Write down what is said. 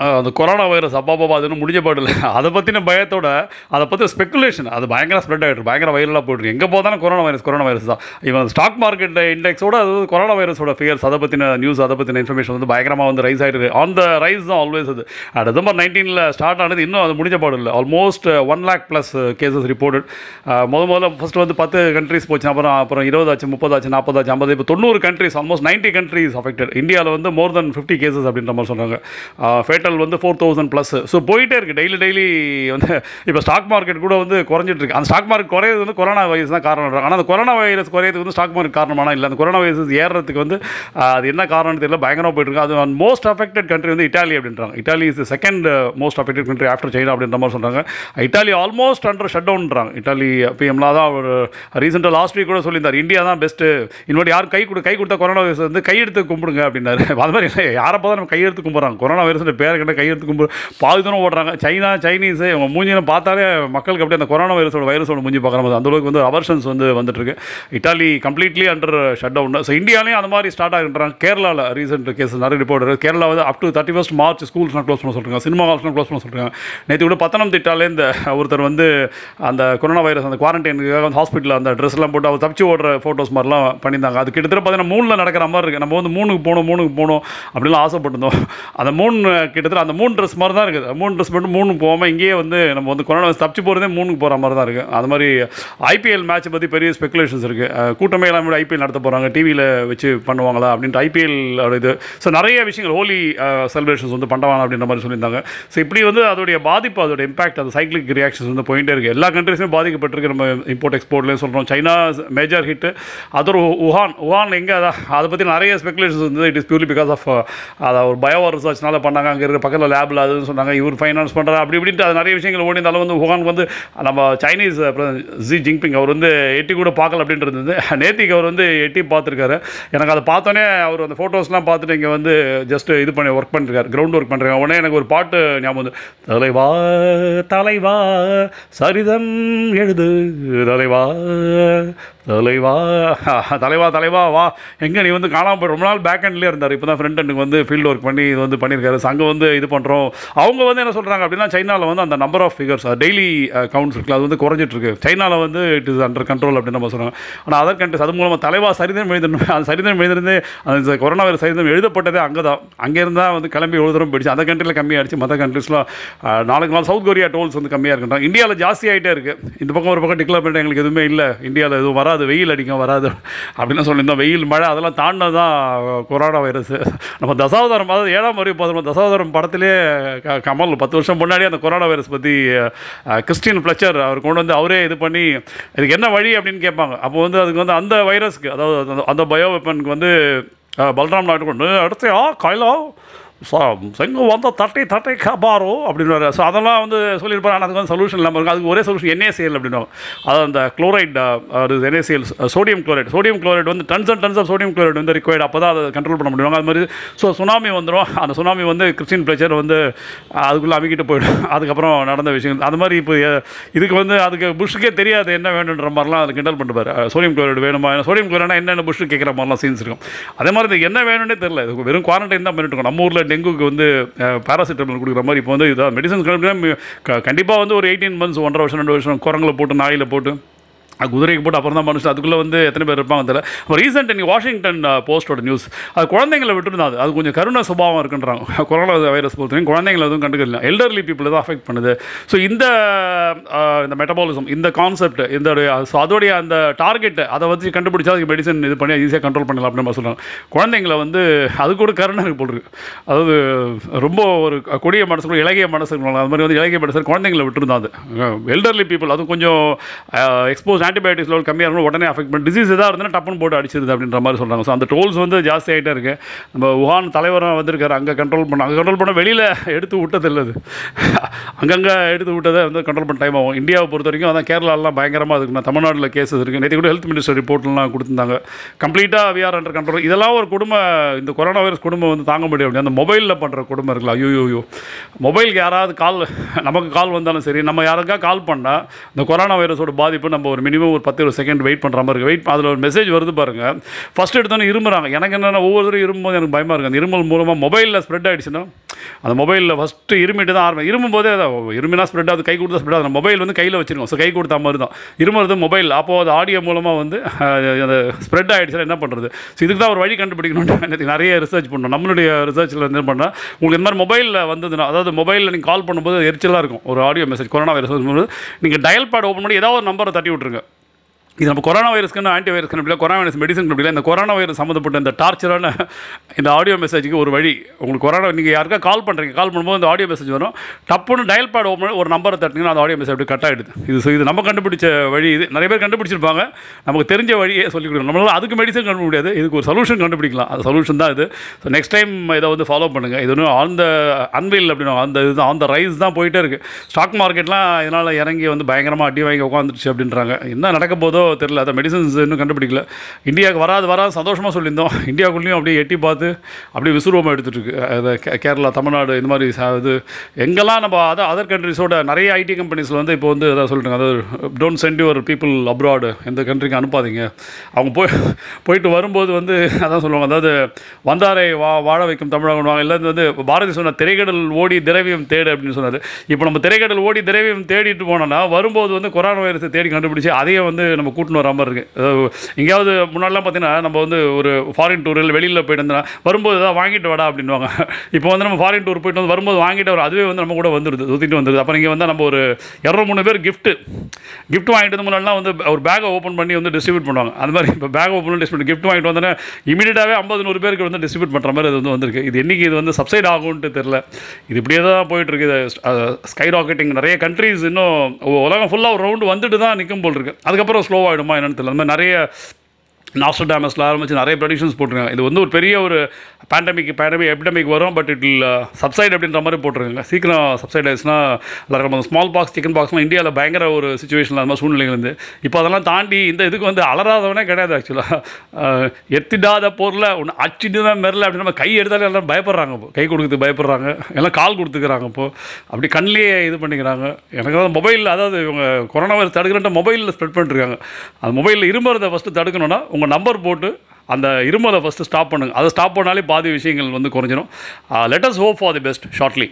அந்த corona virus அப்பா பாப்பா அது இன்னும் முடிஞ்ச பாடு இல்லை. அதை பற்றின பயத்தோட அதை பற்றி ஸ்பெகுலேஷன் அது பயங்கர ஸ்ப்ரெட் ஆகிட்டு பயங்கர வைரலாக போயிட்டு எங்கே போதாலும் கொரோனா வைரஸ் கொரோனா வைரஸ் தான். இவன் ஸ்டாக் மார்க்கெட் இண்டெக்ஸோட அது கொரோனா வைரஸோட ஃபிகர்ஸ் அதை பற்றின நியூஸ் அதை பற்றின இன்ஃபர்மேஷன் வந்து பயங்கரமாக வந்து ரைஸ் ஆகிட்டு ஆன் த ரைஸ் தான் ஆல்வேஸ் அது. அஹ், டிசம்பர் நைன்டீனில் ஸ்டார்ட் ஆனது இன்னும் அது முடிஞ்ச பாடு இல்லை. Almost one lakh plus cases reported முத முதல்ல ஃபர்ஸ்ட் வந்து பத்து கண்ட்ரிஸ் போச்சு அப்புறம் அப்புறம் இருபதாச்சு முப்பதாச்சு நாற்பதாச்சு ஐம்பது. இப்போ தொண்ணூறு countries almost ninety countries affected இந்தியாவில் வந்து மோர் தென் ஃபிஃப்டி கேசஸ் அப்படின்ற மாதிரி சொல்கிறாங்க ஃபேட்டல் வந்து ஃபோர் தௌசண்ட் ப்ளஸ் ஸோ போயிட்டே இருக்குது டெய்லி டெய்லி வந்து இப்போ ஸ்டாக் மார்க்கெட் கூட வந்து குறைஞ்சிட்டு இருக்கு. அந்த ஸ்டாக் மார்க்கெட் குறையிறது வந்து கொரோனா வைரஸ் தான் காரணம். ஆனால் அந்த கொரோனா வைரஸ் குறையிறதுக்கு வந்து ஸ்டாக் மார்க்கெட் காரணமான இல்லை. அந்த கொரோனா வைரஸ் ஏறுறதுக்கு வந்து அது என்ன காரணம்னு தெரியல. பயங்கரமாக போயிட்டு இருக்கு. அது மோஸ்ட் அஃபெக்டட் கண்ட்ரி வந்து இட்டாலி அப்படின்றாங்க. Italy is second most affected country after China அப்படின்ற மாதிரி சொல்கிறாங்க இட்டாலி ஆல்மோஸ்ட் அண்டர் ஷட் டவுன்றாங்க இட்டாலி பிஎம்லாம் தான் ஒரு ரீசெண்டாக லாஸ்ட் வீக் கூட சொல்லியிருந்தார். இந்தியா தான் பெஸ்ட்டு இன்னொரு யார் கை கொடு கை கொடுத்தா கொரோனா வைரஸ் வந்து கையெடுத்து கும்பிடுங்க அப்படின்னாரு. அது மாதிரி யாரை பார்த்தா நம்ம கையெடுத்து கும்பிட்றாங்க. கொரோனா வைரஸ் பேர் கிட்ட கையெழுத்து கும்பிடு பாதி தூரம் ஓடுறாங்க. சைனா சைனீஸ் இவங்க மூஞ்சினை பார்த்தாலே மக்களுக்கு அப்படியே அந்த கொரோனா வைரஸோட வைரஸோட மூஞ்சி பார்க்குற மாதிரி அந்த அளவுக்கு வந்து அவர்ஷன்ஸ் வந்து வந்துட்டுருக்கு. Italy completely under shut down so இந்தியாலையும் அந்த மாதிரி ஸ்டார்ட் ஆகின்றாங்க. கேரளாவில் ரீசெண்ட் கேஸ் நிறைய ரிப்போர்ட் இருக்குது கேரளா வந்து up to thirty first March ஸ்கூல்ஸ்லாம் close பண்ண சொல்கிறாங்க சினிமா ஹால்ஸ்லாம் க்ளோஸ் பண்ண சொல்கிறாங்க நேற்று கூட பத்தனம்திட்டாலே இந்த ஒருத்தர் வந்து அந்த கொரோனா வைரஸ் அந்த குவாரண்டைனுக்காக வந்து ஹாஸ்பிட்டலில் அந்த ட்ரெஸ்லாம் போட்டு அவர் தப்பிச்சு ஓடுற ஃபோட்டோஸ் மாதிரிலாம் பண்ணியிருந்தாங்க. அது கிட்டத்தட்ட பார்த்தீங்கன்னா மூணில் நடக்கிற மாதிரி இருக்குது நம்ம வந்து மூணுக்கு போகணும் மூணுக்கு போகணும் அப்படிலாம் ஆசைப்பட்டிருந்தோம். அந்த மூணு கிட்டத்தட்ட அந்த மூணு ட்ரெஸ் மாதிரி தான் இருக்குது மூணு ட்ரெஸ் மட்டும் மூணு போகாமல் இங்கேயே வந்து நம்ம வந்து கொரோனா வைரஸ் தப்பிச்சு போகிறதே மூணுக்கு போகிற மாதிரி தான் இருக்குது அது மாதிரி ஐபிஎல் மேட்ச் பற்றி பெரிய ஸ்பெகுலேஷன்ஸ் இருக்குது கூட்டமே இல்லாமல் ஐபிஎல் நடத்த போகிறாங்க டிவியில் வச்சு பண்ணுவாங்களா அப்படின்ட்டு ஐபிஎல் இது. ஸோ நிறைய விஷயங்கள் ஹோலி செலிப்ரேஷன்ஸ் வந்து பண்ணுவாங்க அப்படின்ற மாதிரி சொல்லியிருந்தாங்க. ஸோ இப்படி வந்து அதோடைய பாதிப்பு அதோடைய இம்பாக்ட் அது சைக்கிளிக் ரியாக்ஷன்ஸ் வந்து போயிட்டே இருக்குது எல்லா கண்ட்ரிஸுமே பாதிக்கப்பட்டிருக்கு. நம்ம இம்போர்ட் எக்ஸ்போர்ட்லேயும் சொல்கிறோம் சைனா மேஜர் ஹிட்டு அதோட உஹான் உஹான் எங்கே? அதை பற்றி நிறைய ஸ்பெகுலேஷன்ஸ் வந்து it is purely because of அதை ஒரு பயோ ரிசர்ச்னால பண்ணாங்க. அங்கே இருக்கிற பக்கத்தில் லேபில் அதுன்னு சொன்னாங்க இவர் ஃபைனான்ஸ் பண்ணுறாரு அப்படி இப்படின்ட்டு அது நிறைய விஷயங்கள் ஓடி இருந்தாலும் வந்து உஹானுக்கு வந்து நம்ம சைனீஸ் ஜி ஜிங்பிங் அவர் வந்து எட்டி கூட பார்க்கல அப்படின்றது இருந்தது. நேத்திக்கு அவர் வந்து எட்டி பார்த்துருக்காரு. எனக்கு அதை பார்த்தோன்னே அவர் அந்த ஃபோட்டோஸ்லாம் பார்த்துட்டு இங்கே வந்து ஜஸ்ட் இது பண்ணி ஒர்க் பண்ணிருக்காரு கிரவுண்ட் ஒர்க் பண்ணுறாங்க உடனே எனக்கு ஒரு பாட்டு ஞாபகம் வந்து தலைவா தலைவா சரிதம் எழுது தலைவா தலைவா தலைவா தலைவா வா. எங்கே நீ வந்து காணாமல் போய் ரொம்ப நாள் பேக் ஹேண்ட்லேயே இருந்தார். இப்போ தான் ஃப்ரண்ட் ஹேண்டுக்கு வந்து ஃபீல்டு ஒர்க் பண்ணி இது வந்து பண்ணியிருக்காரு அங்கே வந்து வந்து இது பண்ணுறோம் அவங்க வந்து என்ன சொல்கிறாங்க அப்படின்னா சைனாவில் வந்து அந்த number of figures daily counts இருக்குல்ல அது வந்து குறைஞ்சிட்ருக்கு. சைனாவில் வந்து இட் இஸ் அண்டர் கண்ட்ரோல் அப்படின்னு நம்ம சொல்கிறாங்க ஆனால் அதர் கண்ட்ரிஸ் அது மூலமாக தலைவா சரிதம் எழுதணும் அந்த சரிதம் எழுதிருந்து அந்த கொரோனா வைரஸ் சரிதம் எழுதப்பட்டதே அங்கே தான் அங்கே இருந்தால் வந்து கிளம்பி எழுதுறோம் தூரம் போயிடுச்சு அந்த கண்ட்ரியில் கம்மியாகிடுச்சு மற்ற கண்ட்ரிஸ்லாம் நாளுக்கு நாள் சவுத் கொரியா டோல்ஸ் வந்து கம்மியாக இருக்கின்றாங்க. இந்தியாவில் ஜாஸ்தி ஆகிட்டே இருக்குது இந்த பக்கம் ஒரு பக்கம் டிக்ளேர் பண்ணிட்டு எங்களுக்கு எதுவுமே இல்லை. இந்தியாவில் எதுவும் வராது. வெயில் அடிக்கும் வராது. அப்படின்னு சொல்லியிருந்தோம். வெயில் மழை அதெல்லாம் தாண்டினது தான் கொரோனா வைரஸ் நம்ம தசாவதாரம் அதாவது ஏழாம் வரையும் பார்த்தோம் தசாவதாரம் படத்திலே கமல் பத்து வருஷம் முன்னாடி அந்த கொரோனா வைரஸ் பற்றி கிறிஸ்டின் ஃப்ளச்சர் அவர் கொண்டு வந்து அவரே இது பண்ணி இதுக்கு என்ன வழி அப்படின்னு கேட்பாங்க. அப்போ வந்து அதுக்கு வந்து அந்த வைரஸ்க்கு அதாவது அந்த- பயோ வெப்பனுக்கு வந்து பல்ராம் நாட்டு கொண்டு அடுத்து ஆ கைலா செங்கு வந்தால் தட்டை தட்டை காப்பாரோ அப்படின்னு ஸோ அதெல்லாம் வந்து சொல்லியிருப்பாரு. ஆனால் அதுக்கு வந்து சொல்யூஷன் இல்லாமல் இருக்கும் அதுக்கு ஒரே சொல்யூஷன் என்ஏசிஎல் அப்படின்னு அதாவது அந்த குளோரைட் அது NaCl sodium chloride sodium chloride வந்து tons and tons of sodium chloride வந்து ரிக்வயர்ட் அப்போ தான் அதை கண்ட்ரோல் பண்ண முடியும். அது மாதிரி ஸோ சுனாமி வந்துடும் அந்த சுனாமி வந்து கிறிஸ்டின் பிளேச்சர் வந்து அதுக்குள்ளே அமைக்கிட்டு போயிடும். அதுக்கப்புறம் நடந்த விஷயங்கள். அது மாதிரி இப்போ இதுக்கு வந்து அதுக்கு புஷ்ஷுக்கே தெரியாது என்ன வேணுன்ற மாதிரிலாம் அது கிண்டல் பண்ணுவார். சோடியம் குளோரைடு வேணுமா? சோடியம் குளோரைட்னா என்னென்ன புஷ்ஷு கேட்குற மாதிரிலாம் சீன்ஸ் இருக்கும். அதே மாதிரி இது என்ன வேணும்னே தெரியல. இது வெறும் குவாரண்டைன் தான் பண்ணிட்டு இருக்கோம். நம்ம ஊரில் டெங்குக்கு வந்து பேராசிட்டமல் கொடுக்குற மாதிரி இப்போ வந்து இதாக மெடிசன்ஸ் கண்டிப்பாக வந்து ஒரு எயிட்டீன் மந்த்ஸ் ஒன்றரை வருஷம் ரெண்டு வருஷம் குரங்கில் போட்டு நாயில் போட்டு குதிரைக்கு போட்டு அப்புறம் தான் மனுஷன். அதுக்குள்ளே வந்து எத்தனை பேர் இருப்பாங்க தெரியல. இப்போ ரீசெண்ட் நீ வாஷிங்டன் போஸ்டோட நியூஸ் அது குழந்தைங்களை விட்டுருந்தாது அது கொஞ்சம் கருணை சுபாவம் இருக்குன்றாங்க. கொரோனா வைரஸ் பொறுத்தவரைக்கும் குழந்தைங்களை எதுவும் கண்டுக்கல. எல்டர்லி பீப்புள் தான் அஃபெக்ட் பண்ணுது. ஸோ இந்த இந்த மெட்டபாலிசம் இந்த கான்செப்ட் இந்த ஸோ அதோடைய அந்த டார்கெட்டை அதை வச்சு கண்டுபிடிச்சா அதுக்கு மெடிசன் இது பண்ணி ஈஸியாக கண்ட்ரோல் பண்ணலாம் அப்படின்னு சொல்கிறாங்க குழந்தைங்களை வந்து அது கூட கருணை இருக்கு போல் இருக்கு. அதாவது ரொம்ப ஒரு கொடிய மனசு இலகிய மனசு அது மாதிரி வந்து இலகிய மனசு குழந்தைங்களை விட்டுருந்தா அது எல்டர்லி பீப்புள் அதுவும் கொஞ்சம் எக்ஸ்போஸ் ஆன்டிபயோட்டிக்ஸ் லெவல் கம்மியாக இருக்கணும் உடனே அஃபெக்ட் பண்ணி டிசீஸ் எதாக இருந்தால் டப்புன்னு போட்டு அடிச்சிருது அப்படின்ற மாதிரி சொல்கிறாங்க ஸோ அந்த டோல்ஸ் வந்து ஜாஸ்தி ஆகிட்டே இருக்கு. நம்ம உஹான் தலைவராக வந்திருக்காரு அங்கே கண்ட்ரோல் பண்ண அங்கே கண்ட்ரோல் பண்ண வெளியில் எடுத்து விட்டது இல்லை அது. அங்கங்கே எடுத்து விட்டதை வந்து கண்ட்ரோல் பண்ண டைம் ஆகும். இந்தியாவை பொறுத்த வரைக்கும் அதான் கேரளாலாம் பயங்கரமாக இருக்குண்ணா தமிழ்நாட்டில் கேசஸ் இருக்குது நேற்று கூட ஹெல்த் மினிஸ்டர் ரிப்போர்ட்லாம் கொடுத்துருந்தாங்க. கம்ப்ளீட்டாக விஆர் அண்டர் கண்ட்ரோல் இதெல்லாம் ஒரு குடும்பம் இந்த கொரோனா வைரஸ் குடும்பம் வந்து தாங்க முடியும் அந்த மொபைலில் பண்ணுற குடும்பம் இருக்குல்ல ஐயோ ஐயோ மொபைலுக்கு யாராவது கால் நமக்கு கால் வந்தாலும் சரி நம்ம யாருக்கா கால் பண்ணால் இந்த கொரோனா வைரஸோட பாதிப்பு நம்ம ஒரு மினிமம் ஒரு பத்து ஒரு செகண்ட் வெயிட் பண்ணுற மாதிரி இருக்குது வெயிட் அதில் ஒரு மெசேஜ் வருது பாருங்கள் ஃபஸ்ட் எடுத்தோன்னே இருமுறாங்க எனக்கு என்னென்ன ஒவ்வொருத்தரும் இருமும்போது எனக்கு பயமாக இருக்குது அந்த இருமல் மூலமாக மொபைலில் ஸ்ப்ரெட் ஆகிடுச்சுன்னா அந்த மொபைலில் ஃபஸ்ட்டு இருமிட்டு தான் ஆரம்பம் இருமும் இருமினா ஸ்ப்ரெட் ஆகுது கை கொடுத்தா ஸ்ப்ரெட் ஆகுது. மொபைல் வந்து கையில் வச்சுருக்கோம். ஸோ கை கொடுத்தா மாதிரி தான். இருமுறது மொபைல் அப்போது அது ஆடியோ மூலமாக வந்து அந்த ஸ்ப்ரெட் ஆகிடுச்சுன்னா என்ன பண்ணுறது ஸோ இதுக்கு தான் ஒரு வழி கண்டுபிடிக்கணும்னு நிறைய ரிசர்ச் பண்ணோம். நம்மளுடைய ரிசர்ச்சில் வந்து என்ன பண்ணால் உங்களுக்கு இந்த மாதிரி மொபைலில் வந்ததுன்னா அதாவது மொபைலில் நீங்கள் கால் பண்ணும்போது எரிச்சலாக இருக்கும். ஒரு ஆடியோ மெசேஜ் கொரோனா வைரஸ் வரும்போது நீங்கள் டயல் பேட் ஓப்பன் பண்ணி ஏதாவது ஒரு நம்பரை தட்டி விட்ருங்க இது நம்ம கொரோனா வைரஸ்க்குன்னு ஆன்டி வைரஸ்க்கு இல்லை கொரோனா வைரஸ் மெடிசன் இல்லை இந்த கொரோனா வைரஸ் சம்மந்தப்பட்ட இந்த டார்ச்சரான இந்த ஆடியோ மெசேஜுக்கு ஒரு வழி. உங்களுக்கு கொரோனா நீங்கள் யாருக்கா கால் பண்ணுறீங்க கால் பண்ணும்போது இந்த ஆடியோ மெசேஜ் வரும். டப்புன்னு டயல் பேட் ஓப்பன் ஒரு நம்பரை தட்டிங்கன்னா அந்த ஆடியோ மெசேஜ் அப்படி கட் ஆகிடுது இது இது நம்ம கண்டுபிடிச்ச வழி இது. நிறைய பேர் கண்டுபிடிச்சிருப்பாங்க. நமக்கு தெரிஞ்ச வழியே சொல்லிக் கொடுக்கணும். நம்மளால அதுக்கு மெடிசன் கண்டுபிடிக்க முடியாது. இதுக்கு ஒரு சொல்யூஷன் கண்டுபிடிக்கலாம். அந்த சொல்யூஷன் தான் இது. ஸோ நெக்ஸ்ட் டைம் இதை வந்து ஃபாலோ பண்ணுங்கள் இது ஒன்றும் ஆன் த அன்வெயில் அப்படின்னு அந்த இது ஆன் த ரைஸ் தான் போயிட்டே இருக்குது ஸ்டாக் மார்க்கெட்லாம் இதனால் இறங்கி வந்து பயங்கரமாக அடி வாங்கி உட்காந்துருச்சு அப்படின்றாங்க. என்ன நடக்க போதோ தெரியல. அதை மெடிசன்ஸ் இன்னும் கண்டுபிடிக்கல. இந்தியாவுக்கு வராது வராது சந்தோஷமாக சொல்லியிருந்தோம். இந்தியாவுக்குள்ளேயும் அப்படியே எட்டி பார்த்து அப்படியே விசுரூபமாக எடுத்துகிட்டு இருக்கு. கேரளா தமிழ்நாடு இந்த மாதிரி இது எங்கெல்லாம் நம்ம அதை அதர் கண்ட்ரிஸோட நிறைய ஐடி கம்பெனிஸில் வந்து இப்போ வந்து அதை சொல்லிட்டுங்க அதாவது don't send your people abroad எந்த கண்ட்ரிக்கு அனுப்பாதீங்க. அவங்க போய் போயிட்டு வரும்போது வந்து அதான் சொல்லுவாங்க. அதாவது வந்தாரை வா வாழ வைக்கும் தமிழகம் இல்லை வந்து பாரதி சொன்ன திரைக்கடல் ஓடி திரவியம் தேடு அப்படின்னு சொன்னார். இப்போ நம்ம திரைக்கடல் ஓடி திரவியம் தேடிட்டு போனோம்னா வரும்போது வந்து கொரோனா வைரஸை தேடி கண்டுபிடிச்சு அதையே வந்து நம்ம கூட்டின்னு வராமல் இருக்குது எங்கேயாவது முன்னாடிலாம் பார்த்தீங்கன்னா நம்ம வந்து ஒரு ஃபாரின் டூர் இல்லை வெளியில் போயிட்டு வந்தோம்னா வரும்போது தான் வாங்கிட்டு வாடா அப்படின்வாங்க இப்போ வந்து நம்ம ஃபாரின் டூர் போயிட்டு வந்து வரும்போது வாங்கிட்டு வர அதுவே வந்து நம்ம கூட வந்துடுது சுற்றிட்டு வந்துடுது அப்புறம் இங்கே வந்தால் நம்ம ஒரு இரநூறு மூணு பேர் கிஃப்ட்டு கிஃப்ட் வாங்கிட்டு வந்து முன்னாடிலாம் வந்து ஒரு பேக்கை ஓப்பன் பண்ணி வந்து டிஸ்ட்ரிபியூட் பண்ணுவாங்க. அந்த மாதிரி இப்போ பேக் ஓப்பன் பண்ணி டிஸ்ட்ரிபியூட் கிஃப்ட் வாங்கிட்டு வந்தோன்னே இமீடியட்டாகவே ஐம்பது நூறு பேருக்கு வந்து டிஸ்ட்ரிபியூட் பண்ணுற மாதிரி இது வந்து வந்திருக்கு. இது என்றைக்கு இது வந்து சப்சைட் ஆகும்ன்ட்டு தெரில இது இப்படியே தான் போயிட்டுருக்கு இது ஸ்கை ராக்கெட்டிங் நிறைய கண்ட்ரீஸ் இன்னும் உலகம் ஃபுல்லாக ஒரு ரவுண்டு வந்துட்டு தான் நிற்கும் போல் இருக்குது அதுக்கப்புறம் ஸ்லோ ஆகிடுமா என்னென்னு தெரியல. அந்த மாதிரி நிறைய நாஸ்டோடாமஸில் ஆரம்பிச்சு நிறைய ப்ரொடிக்ஷன்ஸ் போட்டிருக்காங்க. இது வந்து ஒரு பெரிய ஒரு பேண்டமிக் பேண்டமிக் எபிடமிக் வரும் பட் இட் சப்சைட் அப்படின்ற மாதிரி போட்டிருக்காங்க. சீக்கிரம் சப்சைட் ஆயிடுச்சுன்னா எல்லாருக்கும் ஸ்மால் பாக்ஸ் சிக்கன் பாக்ஸ்லாம் இந்தியாவில் பயங்கர ஒரு சுச்சுவேஷனில் அந்த மாதிரி சூழ்நிலைகள் இப்போ அதெல்லாம் தாண்டி இந்த இதுக்கு வந்து அலராதவனே கிடையாது ஆக்சுவலாக எத்திடாத பொருளை ஒன்று அச்சிட்டு தான் மெரல அப்படின்னு நம்ம கை எடுத்தாலே எல்லாம் பயப்படுறாங்க இப்போ. கை கொடுக்குறதுக்கு பயப்படுறாங்க. எல்லாம் கால் கொடுத்துக்கிறாங்க இப்போது அப்படி கண்ணிலேயே இது பண்ணிக்கிறாங்க. எனக்கு வந்து மொபைலில் அதாவது இவங்க கொரோனா வைரஸ் தடுக்கிறன்ட்டு மொபைலில் ஸ்ப்ரெட் பண்ணிருக்காங்க. அந்த மொபைலில் இரும்புறதை ஃபஸ்ட்டு தடுக்கணும்னா உங்கள் நம்பர் போட்டு அந்த இருமலை ஃபஸ்ட்டு ஸ்டாப் பண்ணுங்கள் அதை ஸ்டாப் பண்ணாலே பாதி விஷயங்கள் வந்து குறைஞ்சிரும். Let's hope for the best shortly